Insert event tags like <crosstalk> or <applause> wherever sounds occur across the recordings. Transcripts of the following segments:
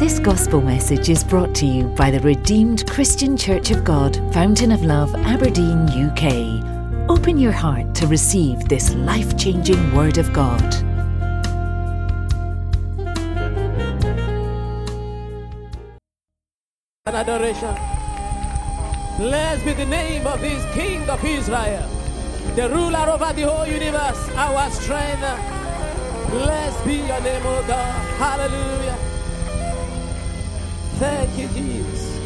This gospel message is brought to you by the Redeemed Christian Church of God, Fountain of Love, Aberdeen, UK. Open your heart to receive this life changing Word of God. and adoration. Blessed be the name of his King of Israel, the ruler over the whole universe, our strength. Blessed be your name, O God. Hallelujah. Thank you, Jesus.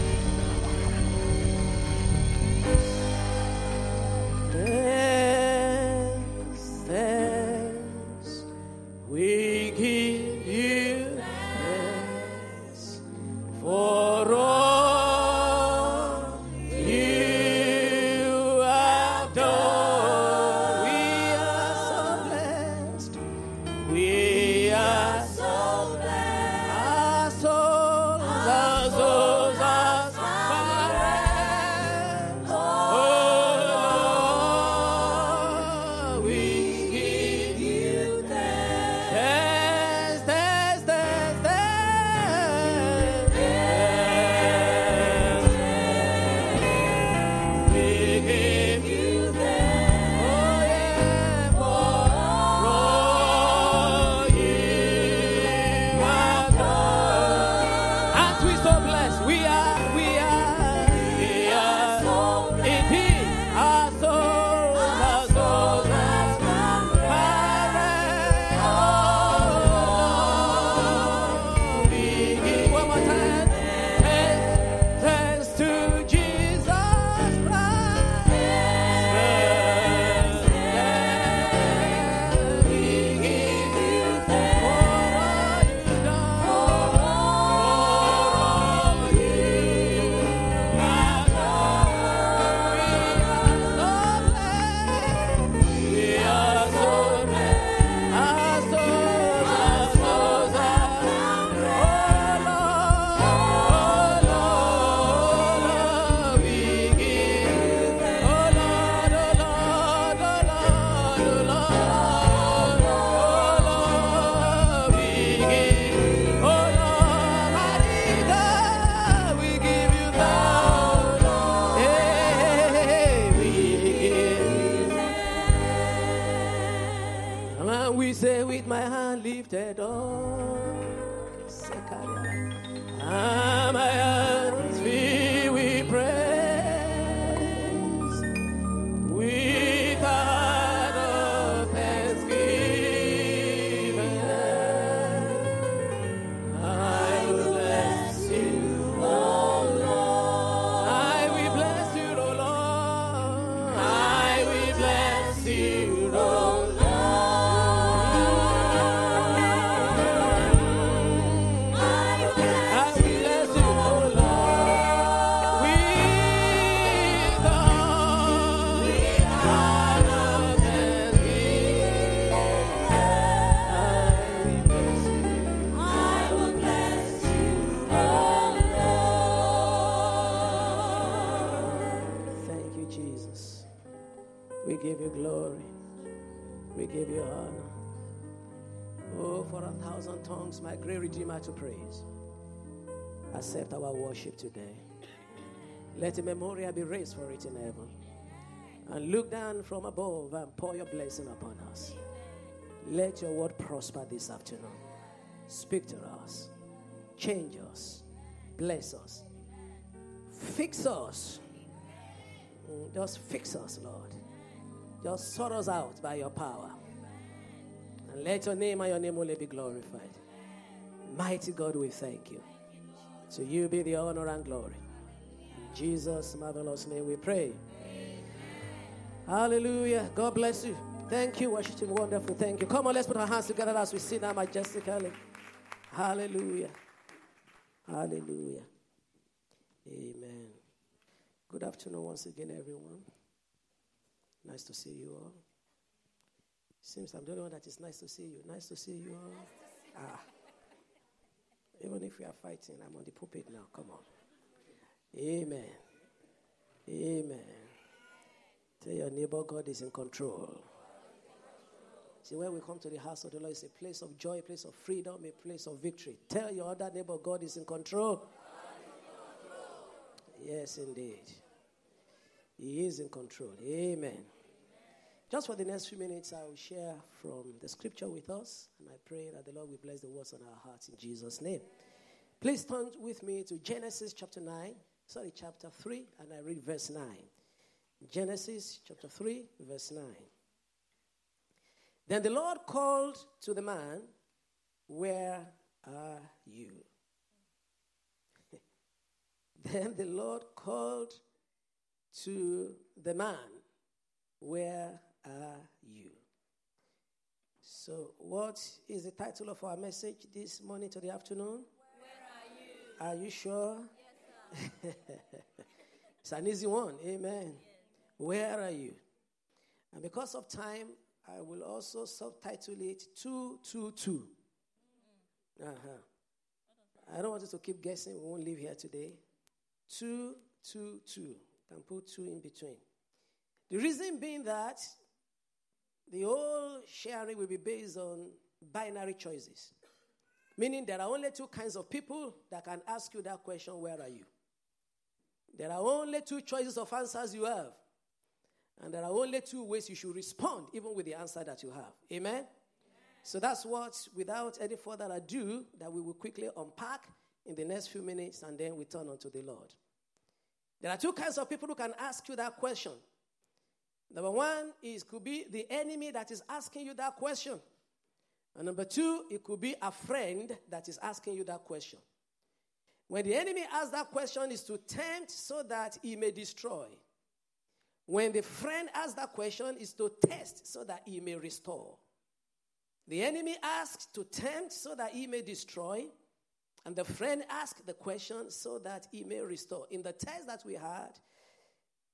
Give you honor. Oh, for a thousand tongues, my great Redeemer to praise. Accept our worship today. Let a memorial be raised for it in heaven. And look down from above and pour your blessing upon us. Let your word prosper this afternoon. Speak to us. Change us. Bless us. Fix us. Mm, Just fix us, Lord. Just sort us out by your power. And let your name and your name only be glorified. Mighty God, we thank you. To you be the honor and glory. In Jesus' marvelous name we pray. Hallelujah. God bless you. Thank you, worship team. Wonderful. Thank you. Come on, let's put our hands together as we sing now majestically. Hallelujah. Hallelujah. Amen. Good afternoon once again, everyone. Nice to see you all. Seems I'm the only one that is nice to see you. Nice to see you all. Ah. Even if we are fighting, I'm on the pulpit now. Come on. Amen. Amen. Tell your neighbor God is in control. See, when we come to the house of the Lord, it's a place of joy, a place of freedom, a place of victory. Tell your other neighbor, God is in control. Yes, indeed. He is in control. Amen. Just for the next few minutes, I will share from the scripture with us, and I pray that the Lord will bless the words on our hearts in Jesus' name. Please turn with me to Genesis chapter 9, sorry, chapter 3, and I read verse 9. Genesis chapter 3, verse 9. Then the Lord called to the man, Where are you? <laughs> then the Lord called to the man, Where? So, what is the title of our message this morning to the afternoon? Where are you? Are you sure? Yes, <laughs> it's an easy one. Amen. Yes. Where are you? And because of time, I will also subtitle it 222. Uh-huh. I don't want you to keep guessing. We won't leave here today. 222. Can put two in between. The reason being that the whole sharing will be based on binary choices. Meaning there are only two kinds of people that can ask you that question where are you? There are only two choices of answers you have. And there are only two ways you should respond, even with the answer that you have. Amen? Amen? So that's what, without any further ado, that we will quickly unpack in the next few minutes and then we turn on to the Lord. There are two kinds of people who can ask you that question. Number one is could be the enemy that is asking you that question. And number two, it could be a friend that is asking you that question. When the enemy asks that question, is to tempt so that he may destroy. When the friend asks that question, is to test so that he may restore. The enemy asks to tempt so that he may destroy. And the friend asks the question so that he may restore. In the test that we had,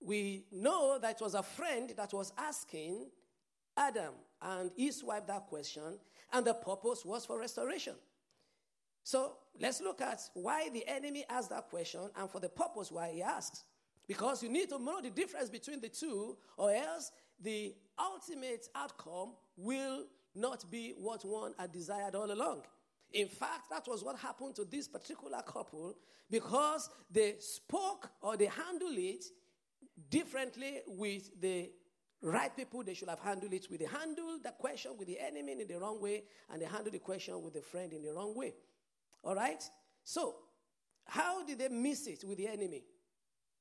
we know that it was a friend that was asking Adam and his wife that question, and the purpose was for restoration. So let's look at why the enemy asked that question and for the purpose why he asks. Because you need to know the difference between the two, or else the ultimate outcome will not be what one had desired all along. In fact, that was what happened to this particular couple because they spoke or they handled it differently with the right people. They should have handled it with they handled the question with the enemy in the wrong way, and they handled the question with the friend in the wrong way. All right? So, how did they miss it with the enemy?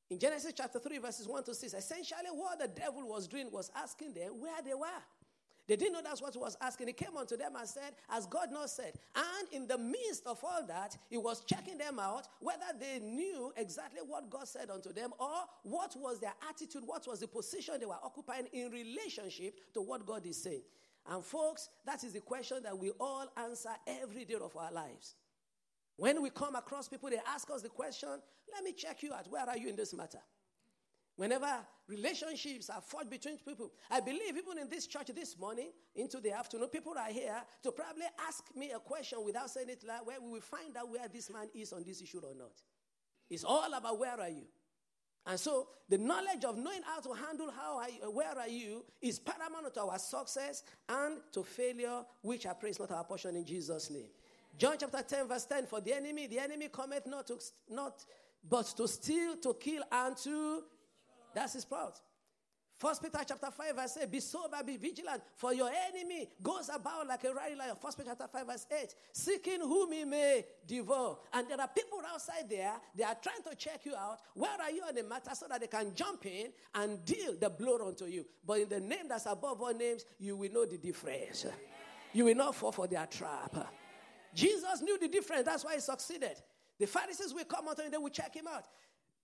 In Genesis chapter 3, verses 1 to 6, essentially what the devil was doing was asking them where they were. They didn't know that's what he was asking. He came unto them and said, As God not said. And in the midst of all that, he was checking them out whether they knew exactly what God said unto them or what was their attitude, what was the position they were occupying in relationship to what God is saying. And folks, that is the question that we all answer every day of our lives. When we come across people, they ask us the question, let me check you out. Where are you in this matter? Whenever relationships are fought between people, I believe even in this church this morning, into the afternoon, people are here to probably ask me a question without saying it loud, where we will find out where this man is on this issue or not. It's all about where are you. And so the knowledge of knowing how to handle how I, uh, where are you is paramount to our success and to failure, which I pray is not our portion in Jesus' name. John chapter 10, verse 10 For the enemy, the enemy cometh not, to, not but to steal, to kill, and to. That's his plot. First Peter chapter 5, verse 8, be sober, be vigilant, for your enemy goes about like a roaring lion. First Peter chapter 5, verse 8, seeking whom he may devour. And there are people outside there, they are trying to check you out. Where are you on the matter so that they can jump in and deal the blow unto you? But in the name that's above all names, you will know the difference. You will not fall for their trap. Jesus knew the difference. That's why he succeeded. The Pharisees will come out and they will check him out.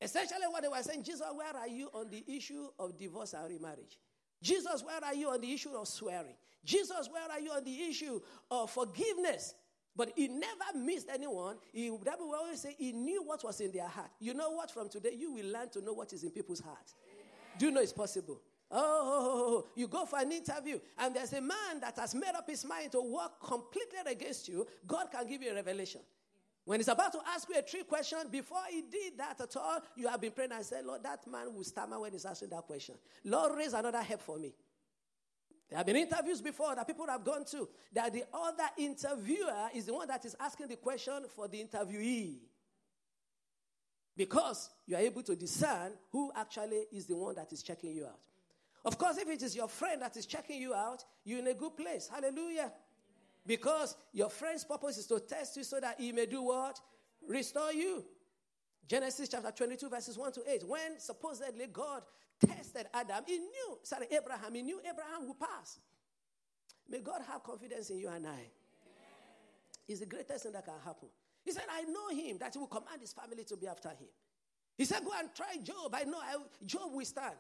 Essentially, what they were saying, Jesus, where are you on the issue of divorce and remarriage? Jesus, where are you on the issue of swearing? Jesus, where are you on the issue of forgiveness? But he never missed anyone. He, that will always say he knew what was in their heart. You know what? From today, you will learn to know what is in people's hearts. Do you know it's possible? Oh, you go for an interview, and there's a man that has made up his mind to work completely against you. God can give you a revelation. When he's about to ask you a trick question, before he did that at all, you have been praying and said, Lord, that man will stammer when he's asking that question. Lord, raise another help for me. There have been interviews before that people have gone to, that the other interviewer is the one that is asking the question for the interviewee. Because you are able to discern who actually is the one that is checking you out. Of course, if it is your friend that is checking you out, you're in a good place. Hallelujah. Because your friend's purpose is to test you so that he may do what? Restore you. Genesis chapter 22, verses 1 to 8. When supposedly God tested Adam, he knew, sorry, Abraham, he knew Abraham would pass. May God have confidence in you and I. It's the greatest thing that can happen. He said, I know him, that he will command his family to be after him. He said, Go and try Job. I know I, Job will stand.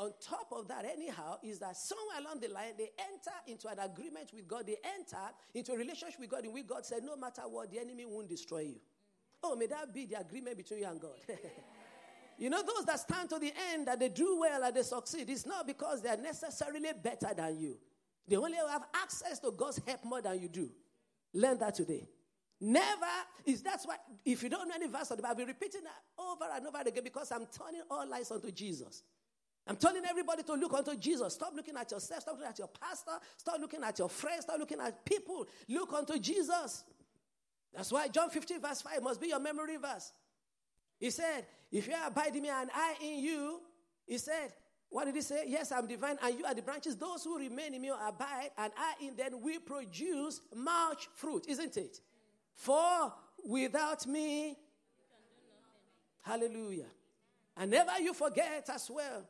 On top of that, anyhow, is that somewhere along the line, they enter into an agreement with God. They enter into a relationship with God in which God said, No matter what, the enemy won't destroy you. Oh, may that be the agreement between you and God. <laughs> you know, those that stand to the end, that they do well and they succeed, it's not because they are necessarily better than you. They only have access to God's help more than you do. Learn that today. Never is that's why if you don't know any verse of the Bible, I'll be repeating that over and over again because I'm turning all lights onto Jesus. I'm telling everybody to look unto Jesus. Stop looking at yourself. Stop looking at your pastor. Stop looking at your friends. Stop looking at people. Look unto Jesus. That's why John 15, verse 5 must be your memory verse. He said, If you abide in me and I in you, he said, What did he say? Yes, I'm divine and you are the branches. Those who remain in me abide and I in them will produce much fruit, isn't it? For without me, hallelujah. And never you forget as well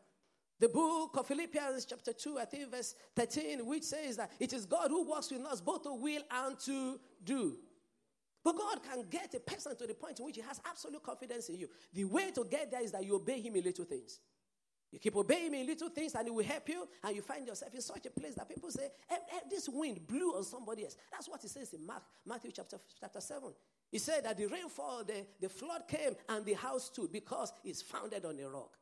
the book of Philippians, chapter 2, I think verse 13, which says that it is God who works with us both to will and to do. But God can get a person to the point in which he has absolute confidence in you. The way to get there is that you obey him in little things. You keep obeying him in little things and it will help you, and you find yourself in such a place that people say, eh, eh, This wind blew on somebody else. That's what he says in Mark, Matthew chapter, chapter 7. He said that the rainfall, the, the flood came, and the house stood because it's founded on a rock.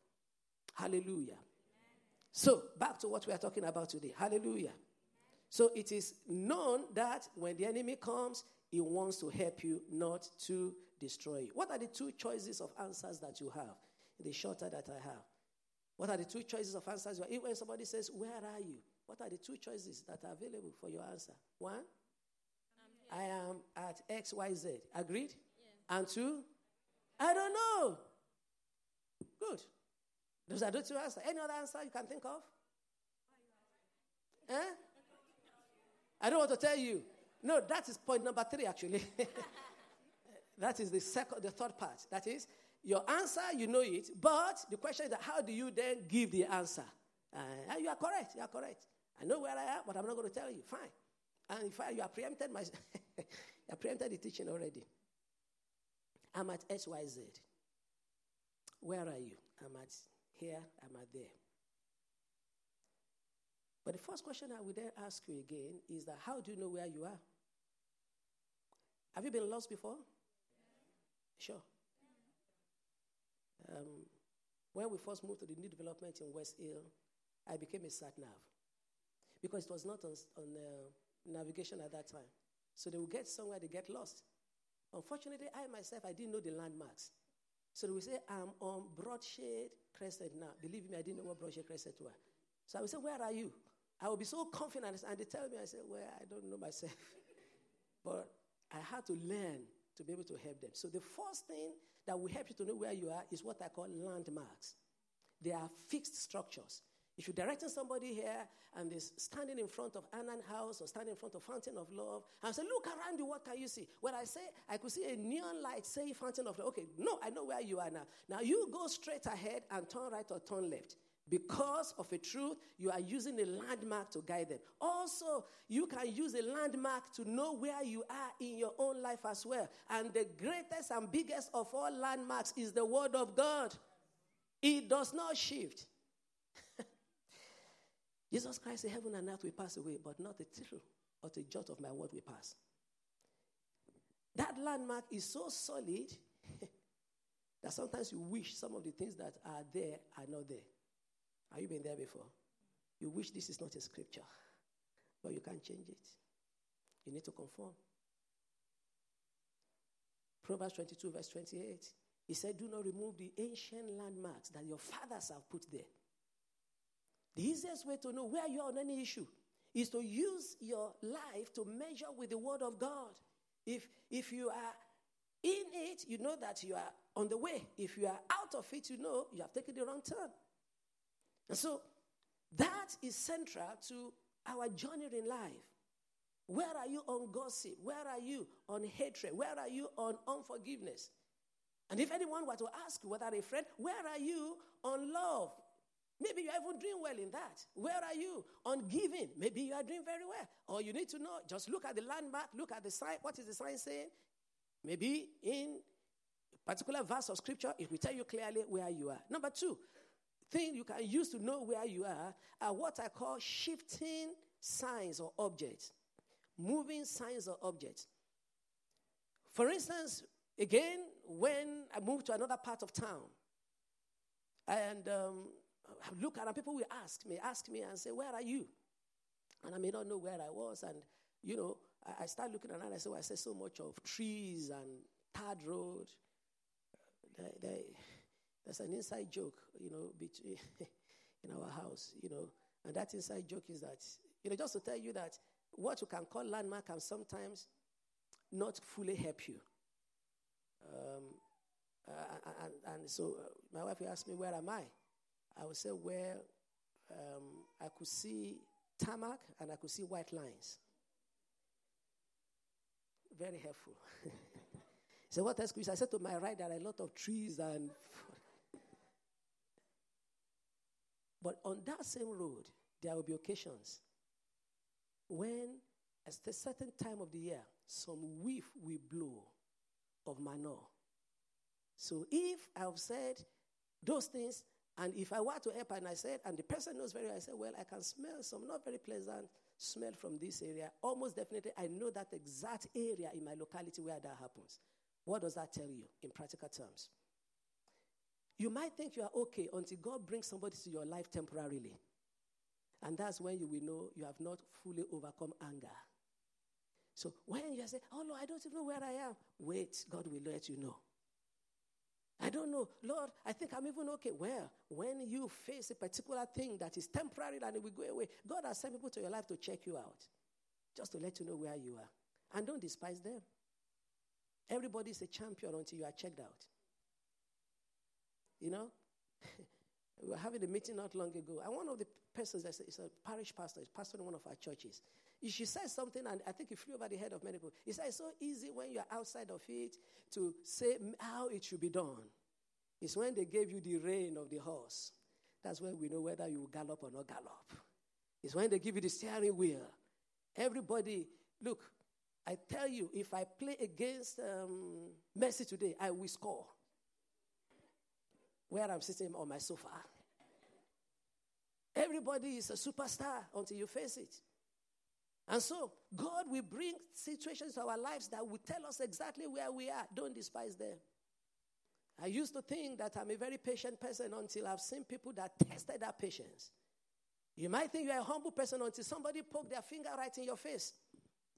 Hallelujah. So, back to what we are talking about today. Hallelujah. So, it is known that when the enemy comes, he wants to help you, not to destroy you. What are the two choices of answers that you have? The shorter that I have. What are the two choices of answers? When somebody says, Where are you? What are the two choices that are available for your answer? One, I am at XYZ. Agreed? Yeah. And two, I don't know. Good. Those are the two answers. Any other answer you can think of? Eh? I don't want to tell you. No, that is point number three, actually. <laughs> that is the second, the third part. That is, your answer, you know it, but the question is how do you then give the answer? Uh, you are correct. You are correct. I know where I am, but I'm not going to tell you. Fine. And in fact, you are preempted my, <laughs> you have preempted the teaching already. I'm at XYZ. Where are you? I'm at here, I'm at there. But the first question I would then ask you again is that how do you know where you are? Have you been lost before? Sure. Um, when we first moved to the new development in West Hill, I became a sat nav because it was not on, on uh, navigation at that time. So they would get somewhere, they get lost. Unfortunately, I myself, I didn't know the landmarks. So we say, I'm on Broadshade Crescent now. Believe me, I didn't know what Broadshade Crescent was. So I would say, Where are you? I would be so confident. And they tell me, I say, Well, I don't know myself. <laughs> but I had to learn to be able to help them. So the first thing that will help you to know where you are is what I call landmarks. They are fixed structures. If you're directing somebody here and they're standing in front of Annan House or standing in front of Fountain of Love and say, Look around you, what can you see? When I say I could see a neon light say Fountain of Love, okay, no, I know where you are now. Now you go straight ahead and turn right or turn left. Because of a truth, you are using a landmark to guide them. Also, you can use a landmark to know where you are in your own life as well. And the greatest and biggest of all landmarks is the Word of God. It does not shift. Jesus Christ said, Heaven and earth will pass away, but not a tittle or a jot of my word will pass. That landmark is so solid <laughs> that sometimes you wish some of the things that are there are not there. Have you been there before? You wish this is not a scripture, but you can't change it. You need to conform. Proverbs 22, verse 28. He said, Do not remove the ancient landmarks that your fathers have put there. The easiest way to know where you are on any issue is to use your life to measure with the Word of God. If, if you are in it, you know that you are on the way. If you are out of it, you know you have taken the wrong turn. And so that is central to our journey in life. Where are you on gossip? Where are you on hatred? Where are you on unforgiveness? And if anyone were to ask you, whether a friend, where are you on love? Maybe you're even doing well in that. Where are you on giving? Maybe you are doing very well. Or you need to know, just look at the landmark, look at the sign. What is the sign saying? Maybe in a particular verse of scripture, it will tell you clearly where you are. Number two, thing you can use to know where you are are what I call shifting signs or objects, moving signs or objects. For instance, again, when I moved to another part of town, and um, look at people will ask me, ask me and say, Where are you? And I may not know where I was. And, you know, I, I start looking around. I say, well, I say so much of trees and tarred road. There's an inside joke, you know, between <laughs> in our house, you know, and that inside joke is that, you know, just to tell you that what you can call landmark can sometimes not fully help you. Um, uh, and, and, so uh, my wife will ask me, Where am I? I would say, Where um, I could see tarmac and I could see white lines. Very helpful. <laughs> so, what else could I said to my right, there are a lot of trees and <laughs> But on that same road, there will be occasions when, at a certain time of the year, some whiff will blow of manure. So if I've said those things, and if I were to help and I said, and the person knows very well, I said, well, I can smell some not very pleasant smell from this area. Almost definitely, I know that exact area in my locality where that happens. What does that tell you in practical terms? You might think you are okay until God brings somebody to your life temporarily. And that's when you will know you have not fully overcome anger. So when you say, Oh Lord, I don't even know where I am, wait, God will let you know. I don't know, Lord, I think I'm even okay. Well, when you face a particular thing that is temporary and it will go away, God has sent people to your life to check you out, just to let you know where you are. And don't despise them. Everybody is a champion until you are checked out. You know? <laughs> we were having a meeting not long ago, and one of the persons is a parish pastor, is pastor in one of our churches. She said something, and I think it flew over the head of many people. It's so easy when you're outside of it to say how it should be done. It's when they gave you the rein of the horse. That's when we know whether you will gallop or not gallop. It's when they give you the steering wheel. Everybody, look, I tell you, if I play against um, Messi today, I will score where I'm sitting on my sofa. Everybody is a superstar until you face it. And so, God will bring situations to our lives that will tell us exactly where we are. Don't despise them. I used to think that I'm a very patient person until I've seen people that tested that patience. You might think you're a humble person until somebody poked their finger right in your face,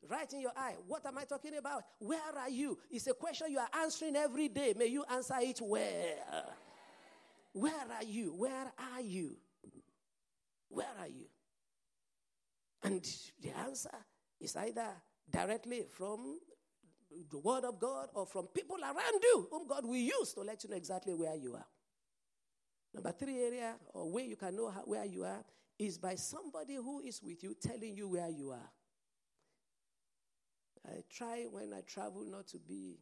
right in your eye. What am I talking about? Where are you? It's a question you are answering every day. May you answer it where? Where are you? Where are you? Where are you? And the answer is either directly from the Word of God or from people around you whom God will use to let you know exactly where you are. Number three area or way you can know how, where you are is by somebody who is with you telling you where you are. I try when I travel not to be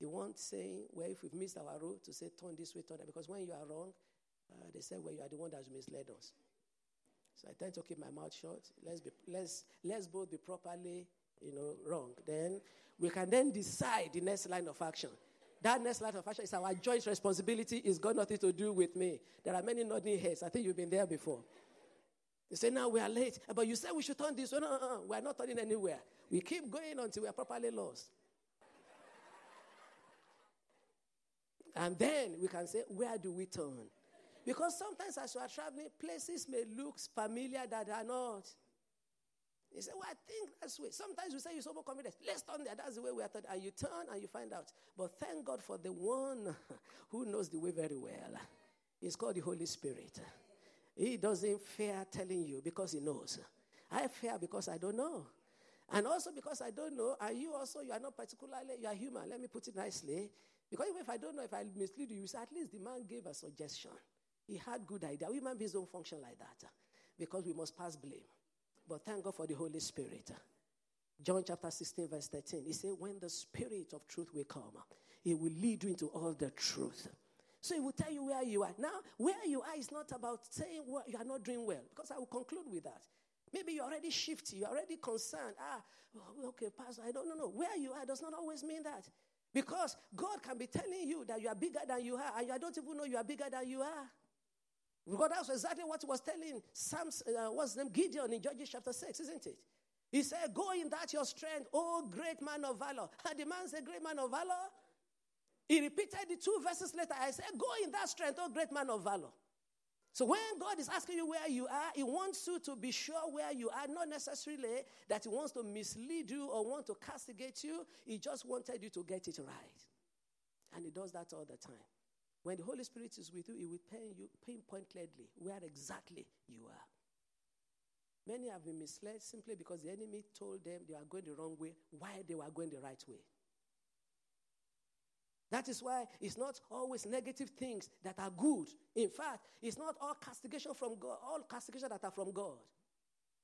the one saying, well, if we've missed our road, to say, turn this way, turn that. Because when you are wrong, uh, they say, well, you are the one that's misled us. So I tend to keep my mouth shut. Let's, be, let's, let's both be properly, you know, wrong. Then we can then decide the next line of action. That next line of action is our joint responsibility. It's got nothing to do with me. There are many nodding heads. I think you've been there before. You say, now we are late. But you said we should turn this way. No, no, no. We are not turning anywhere. We keep going until we are properly lost. And then we can say, where do we turn? Because sometimes as you are traveling, places may look familiar that are not. You say, well, I think that's way. Sometimes you say you're so confident. Let's turn there. That's the way we are taught. And you turn and you find out. But thank God for the one <laughs> who knows the way very well. It's called the Holy Spirit. He doesn't fear telling you because he knows. I fear because I don't know. And also because I don't know, and you also, you are not particularly, you are human. Let me put it nicely. Because even if I don't know, if I mislead you, you say, at least the man gave a suggestion. He had good idea. Human beings don't function like that because we must pass blame. But thank God for the Holy Spirit. John chapter 16, verse 13. He said, When the Spirit of truth will come, He will lead you into all the truth. So He will tell you where you are. Now, where you are is not about saying well, you are not doing well, because I will conclude with that. Maybe you're already shifty, you're already concerned. Ah, okay, Pastor, I don't know. Where you are does not always mean that. Because God can be telling you that you are bigger than you are, and you don't even know you are bigger than you are. Because that's exactly what he was telling Sam's, uh, what's name, Gideon in Judges chapter 6, isn't it? He said, Go in that your strength, oh great man of valor. <laughs> And the man said, Great man of valor. He repeated the two verses later. I said, Go in that strength, oh great man of valor. So when God is asking you where you are, He wants you to be sure where you are, not necessarily that He wants to mislead you or want to castigate you. He just wanted you to get it right. And He does that all the time. When the Holy Spirit is with you, He will pain you pinpointedly where exactly you are. Many have been misled simply because the enemy told them they are going the wrong way while they were going the right way. That is why it's not always negative things that are good. In fact, it's not all castigation from God, all castigation that are from God.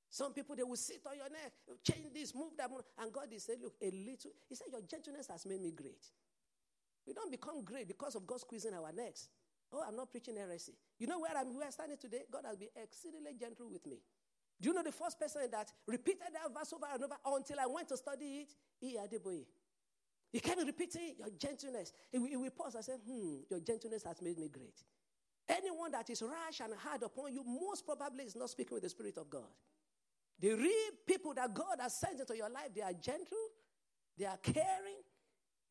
Some people they will sit on your neck, change this, move that, and God is saying, "Look, a little." He said, "Your gentleness has made me great." We don't become great because of God squeezing our necks. Oh, I'm not preaching heresy. You know where I'm where I'm standing today? God has been exceedingly gentle with me. Do you know the first person that repeated that verse over and over until I went to study it? E. Adeboye. He kept repeating your gentleness. He, he will pause and say, Hmm, your gentleness has made me great. Anyone that is rash and hard upon you, most probably is not speaking with the Spirit of God. The real people that God has sent into your life, they are gentle, they are caring,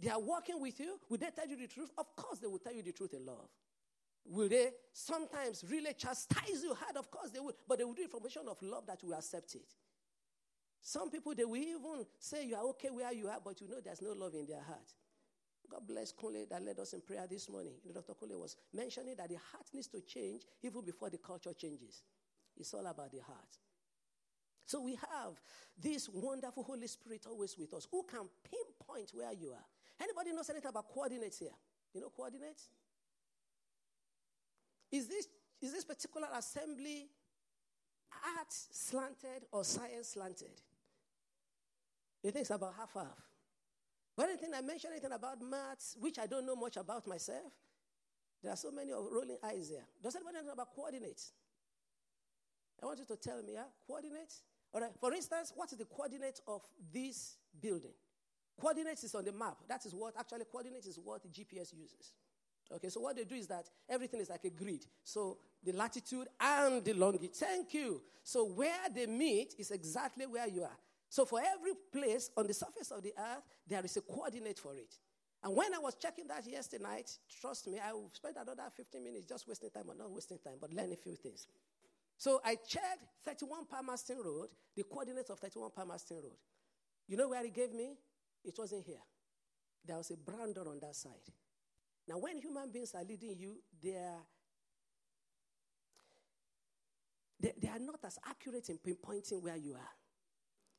they are working with you. Will they tell you the truth? Of course, they will tell you the truth in love. Will they sometimes really chastise you hard? Of course they will, but they will do it from a position of love that will accept it. Some people, they will even say you are okay where you are, but you know there's no love in their heart. God bless Kole that led us in prayer this morning. Dr. Kole was mentioning that the heart needs to change even before the culture changes. It's all about the heart. So we have this wonderful Holy Spirit always with us who can pinpoint where you are. Anybody knows anything about coordinates here? You know coordinates? Is this, is this particular assembly art slanted or science slanted? You think it's about half half. But anything I mention anything about maths, which I don't know much about myself, there are so many of rolling eyes there. Does anybody know about coordinates? I want you to tell me, yeah? Coordinates? All right. For instance, what is the coordinate of this building? Coordinates is on the map. That is what, actually, coordinates is what GPS uses. Okay, so what they do is that everything is like a grid. So the latitude and the longitude. Thank you. So where they meet is exactly where you are. So for every place on the surface of the earth, there is a coordinate for it. And when I was checking that yesterday night, trust me, I spend another 15 minutes just wasting time, or not wasting time, but learning a few things. So I checked 31 Palmerston Road, the coordinates of 31 Palmerston Road. You know where he gave me? It wasn't here. There was a brander on that side. Now, when human beings are leading you, they are, they, they are not as accurate in pinpointing where you are.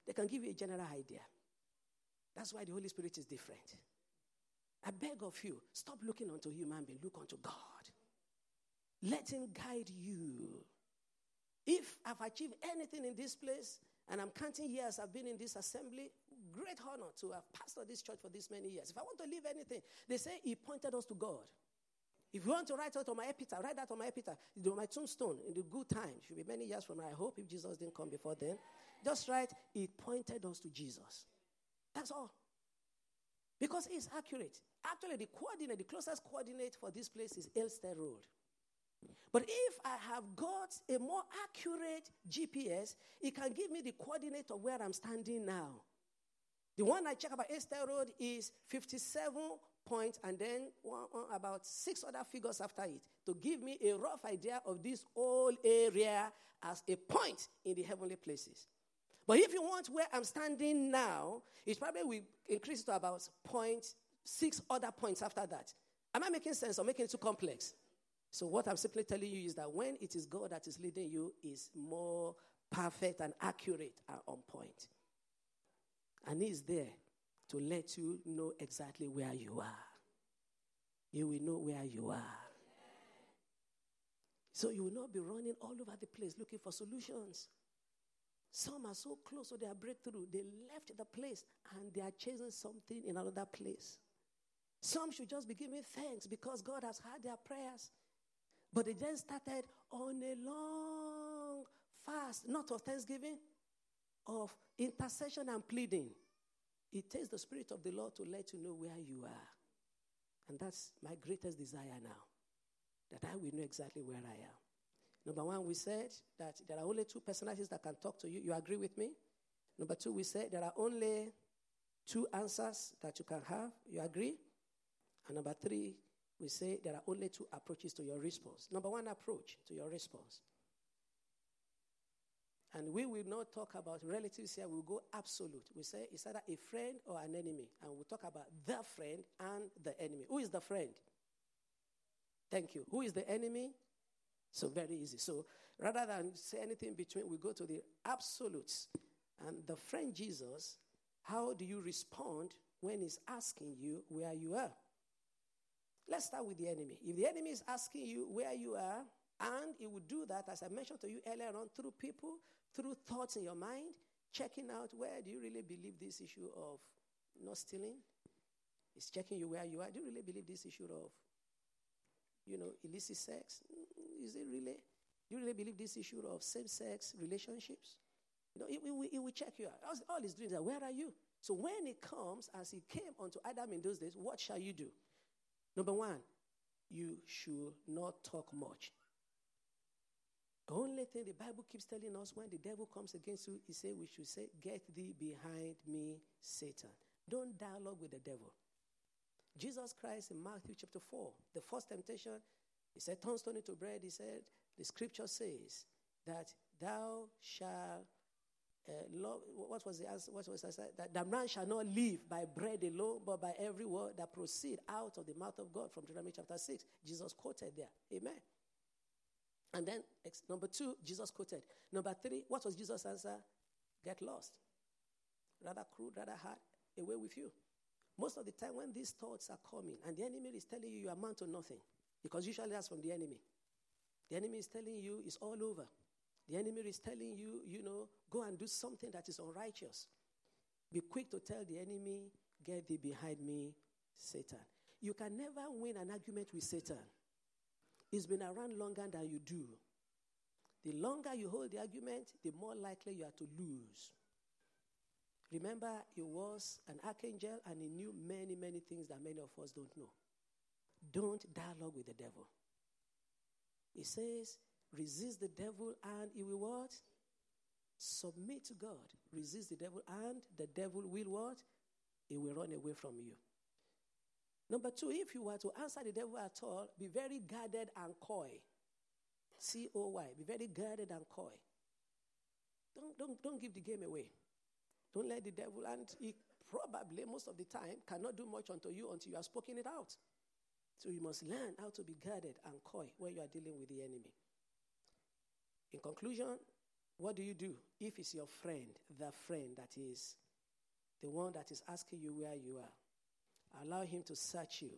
They can give you a general idea. That's why the Holy Spirit is different. I beg of you, stop looking unto human being, look unto God. Let Him guide you. If I've achieved anything in this place, and I'm counting years I've been in this assembly, great honor to have pastored this church for this many years. If I want to leave anything, they say He pointed us to God. If you want to write out on my epitaph, write that on my epitaph. On my tombstone, in the good times, should be many years from now. I hope if Jesus didn't come before then. Just write, He pointed us to Jesus. That's all. Because it's accurate. Actually, the coordinate, the closest coordinate for this place is Elster Road. But if I have got a more accurate GPS, it can give me the coordinate of where I'm standing now. The one I check about Elster Road is 57 points and then one, one, about six other figures after it to give me a rough idea of this whole area as a point in the heavenly places. But if you want where I'm standing now, it probably will increase to about point six other points after that. Am I making sense or making it too complex? So what I'm simply telling you is that when it is God that is leading you, is more perfect and accurate and on point. And He's there to let you know exactly where you are. You will know where you are. So you will not be running all over the place looking for solutions. Some are so close to their breakthrough, they left the place and they are chasing something in another place. Some should just be giving thanks because God has heard their prayers. But they then started on a long fast, not of thanksgiving, of intercession and pleading. It takes the Spirit of the Lord to let you know where you are. And that's my greatest desire now, that I will know exactly where I am. Number one, we said that there are only two personalities that can talk to you. You agree with me? Number two, we said there are only two answers that you can have. You agree? And number three, we say there are only two approaches to your response. Number one approach to your response. And we will not talk about relatives here, we'll go absolute. We say it's either a friend or an enemy. And we'll talk about the friend and the enemy. Who is the friend? Thank you. Who is the enemy? So, very easy. So, rather than say anything between, we go to the absolutes. And the friend Jesus, how do you respond when he's asking you where you are? Let's start with the enemy. If the enemy is asking you where you are, and he will do that, as I mentioned to you earlier on, through people, through thoughts in your mind, checking out where do you really believe this issue of not stealing? It's checking you where you are. Do you really believe this issue of, you know, illicit sex? Mm, is it really? Do you really believe this issue of same sex relationships? You know, it, it, it will check you out. All he's doing is, where are you? So when it comes, as he came unto Adam in those days, what shall you do? Number one, you should not talk much. The only thing the Bible keeps telling us when the devil comes against you, he say we should say, Get thee behind me, Satan. Don't dialogue with the devil. Jesus Christ in Matthew chapter 4, the first temptation, he said, Turn stone into bread. He said, The scripture says that thou shalt uh, love, what was the answer? What was the answer? That the man shall not live by bread alone, but by every word that proceed out of the mouth of God from Deuteronomy chapter 6. Jesus quoted there. Amen. And then, number two, Jesus quoted. Number three, what was Jesus' answer? Get lost. Rather crude, rather hard, away with you. Most of the time, when these thoughts are coming and the enemy is telling you you amount to nothing, because usually that's from the enemy. The enemy is telling you it's all over. The enemy is telling you, you know, go and do something that is unrighteous. Be quick to tell the enemy, get thee behind me, Satan. You can never win an argument with Satan. He's been around longer than you do. The longer you hold the argument, the more likely you are to lose. Remember, he was an archangel and he knew many, many things that many of us don't know. Don't dialogue with the devil. He says, resist the devil and he will what? Submit to God. Resist the devil and the devil will what? He will run away from you. Number two, if you were to answer the devil at all, be very guarded and coy. C O Y. Be very guarded and coy. Don't, don't, don't give the game away. Don't let the devil, and he probably, most of the time, cannot do much unto you until you have spoken it out. So you must learn how to be guarded and coy when you are dealing with the enemy. In conclusion, what do you do if it's your friend, the friend that is the one that is asking you where you are? Allow him to search you.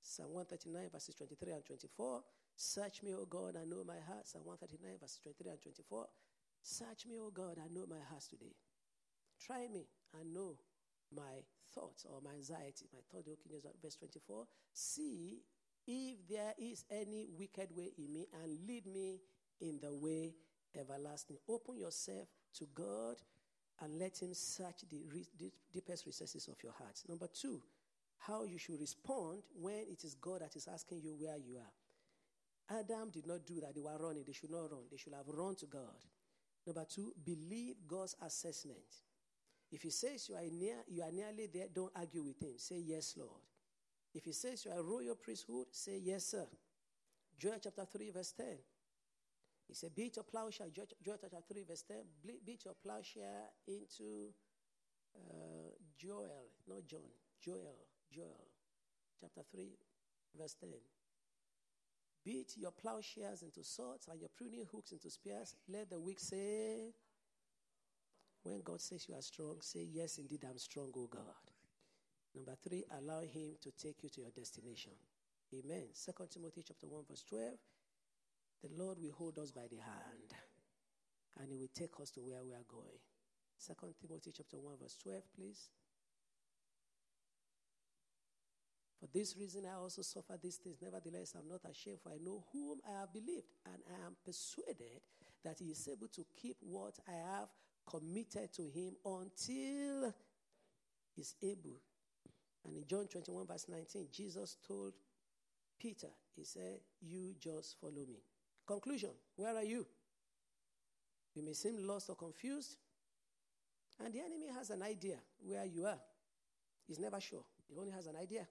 Psalm 139, verses 23 and 24. Search me, O God, and know my heart. Psalm 139, verses 23 and 24. Search me, O God, and know my heart today. Try me and know my thoughts or my anxiety. My thought, verse 24. See if there is any wicked way in me and lead me in the way everlasting. Open yourself to God and let Him search the deepest recesses of your heart. Number two, how you should respond when it is God that is asking you where you are. Adam did not do that. They were running. They should not run. They should have run to God. Number two, believe God's assessment. If He says you are near, you are nearly there, don't argue with Him. Say yes, Lord. If He says you are royal priesthood, say yes, sir. Joel chapter 3, verse 10. He said, Beat your plowshare, Joel chapter 3, verse 10. Beat your plowshare into uh, Joel, not John, Joel, Joel, chapter 3, verse 10. beat your plowshares into swords and your pruning hooks into spears. Let the weak say, when God says you are strong, say, Yes, indeed, I'm strong, O God. Number three, allow Him to take you to your destination. Amen. Second Timothy chapter 1, verse 12. The Lord will hold us by the hand and He will take us to where we are going. Second Timothy chapter 1, verse 12, please. For this reason I also suffer these things. Nevertheless, I'm not ashamed, for I know whom I have believed, and I am persuaded that he is able to keep what I have committed to him until he's able. And in John 21, verse 19, Jesus told Peter, He said, You just follow me. Conclusion Where are you? You may seem lost or confused, and the enemy has an idea where you are. He's never sure, he only has an idea.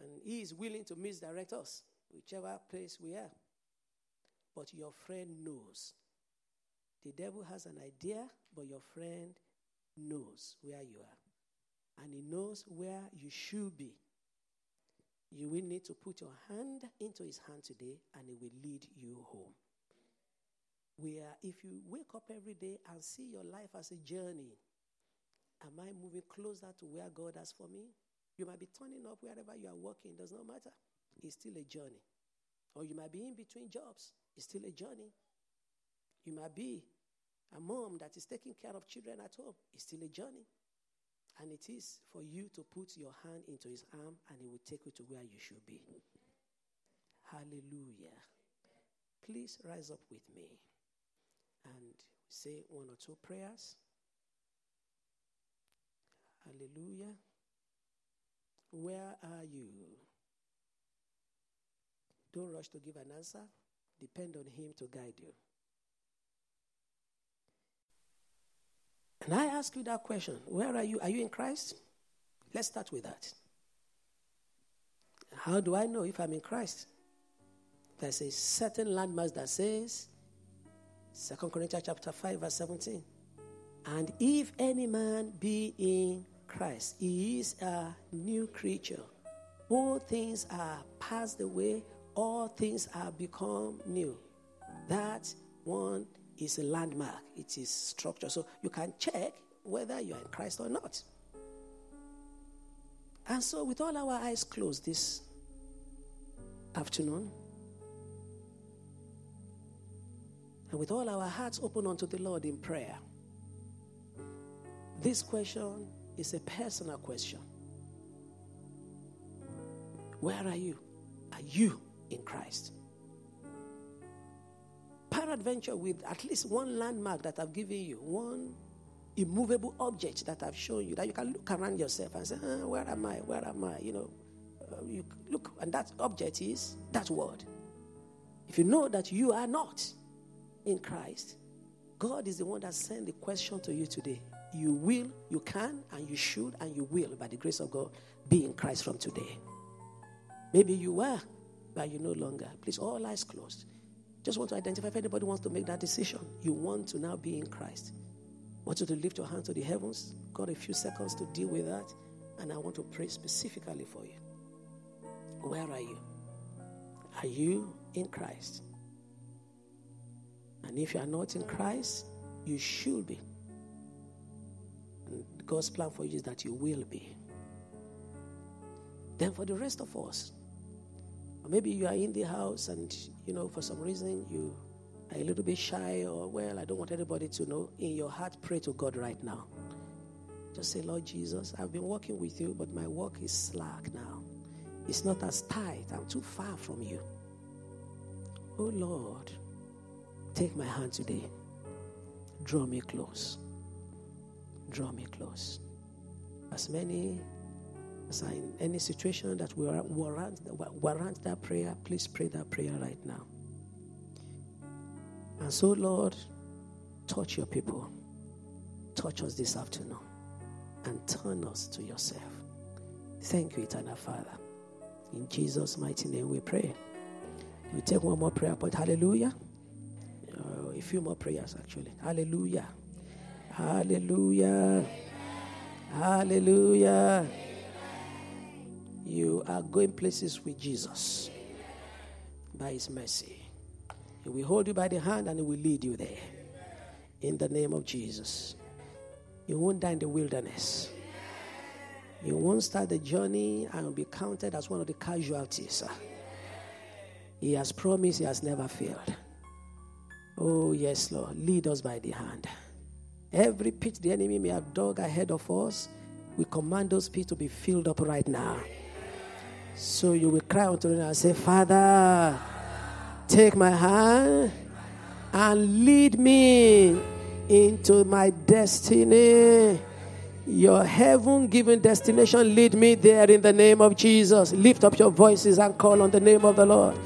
And he is willing to misdirect us, whichever place we are. But your friend knows. The devil has an idea, but your friend knows where you are. And he knows where you should be. You will need to put your hand into his hand today, and he will lead you home. Where if you wake up every day and see your life as a journey, am I moving closer to where God has for me? You might be turning up wherever you are working, does not matter. It's still a journey. Or you might be in between jobs, it's still a journey. You might be a mom that is taking care of children at home, it's still a journey. And it is for you to put your hand into his arm and he will take you to where you should be. Hallelujah. Please rise up with me and say one or two prayers. Hallelujah. Where are you? Don't rush to give an answer. Depend on Him to guide you. And I ask you that question Where are you? Are you in Christ? Let's start with that. How do I know if I'm in Christ? There's a certain landmass that says, 2 Corinthians chapter 5, verse 17. And if any man be in Christ. He is a new creature. All things are passed away, all things are become new. That one is a landmark, it is structure. So you can check whether you are in Christ or not. And so, with all our eyes closed this afternoon, and with all our hearts open unto the Lord in prayer, this question is a personal question. Where are you? Are you in Christ? Peradventure, with at least one landmark that I've given you, one immovable object that I've shown you, that you can look around yourself and say, ah, Where am I? Where am I? You know, uh, you look, and that object is that word. If you know that you are not in Christ, God is the one that sent the question to you today you will, you can, and you should, and you will, by the grace of God, be in Christ from today. Maybe you were, but you no longer. Please, all eyes closed. Just want to identify if anybody wants to make that decision. You want to now be in Christ. Want you to lift your hand to the heavens. Got a few seconds to deal with that. And I want to pray specifically for you. Where are you? Are you in Christ? And if you are not in Christ, you should be. God's plan for you is that you will be. Then for the rest of us, maybe you are in the house and you know for some reason you are a little bit shy or well, I don't want anybody to know. In your heart, pray to God right now. Just say, Lord Jesus, I've been working with you, but my work is slack now. It's not as tight. I'm too far from you. Oh Lord, take my hand today. Draw me close draw me close. As many as are in any situation that we warrant, warrant that prayer, please pray that prayer right now. And so, Lord, touch your people. Touch us this afternoon and turn us to yourself. Thank you, eternal Father. In Jesus' mighty name we pray. We take one more prayer point. Hallelujah. Uh, a few more prayers, actually. Hallelujah. Hallelujah. Hallelujah. You are going places with Jesus. by His mercy. He will hold you by the hand and He will lead you there. In the name of Jesus. You won't die in the wilderness. You won't start the journey and be counted as one of the casualties. He has promised, He has never failed. Oh, yes, Lord. Lead us by the hand. Every pit the enemy may have dug ahead of us, we command those pits to be filled up right now. So you will cry unto him and say, Father, take my hand and lead me into my destiny. Your heaven given destination, lead me there in the name of Jesus. Lift up your voices and call on the name of the Lord.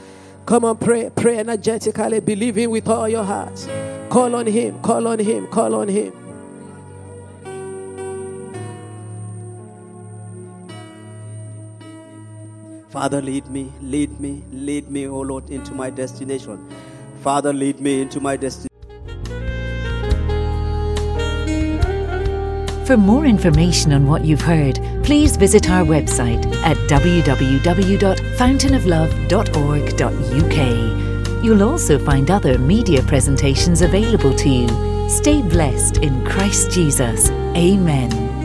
Come on, pray, pray energetically, believing with all your heart. Call on Him, call on Him, call on Him. Father, lead me, lead me, lead me, O Lord, into my destination. Father, lead me into my destination. For more information on what you've heard, please visit our website at www.fountainoflove.org.uk. You'll also find other media presentations available to you. Stay blessed in Christ Jesus. Amen.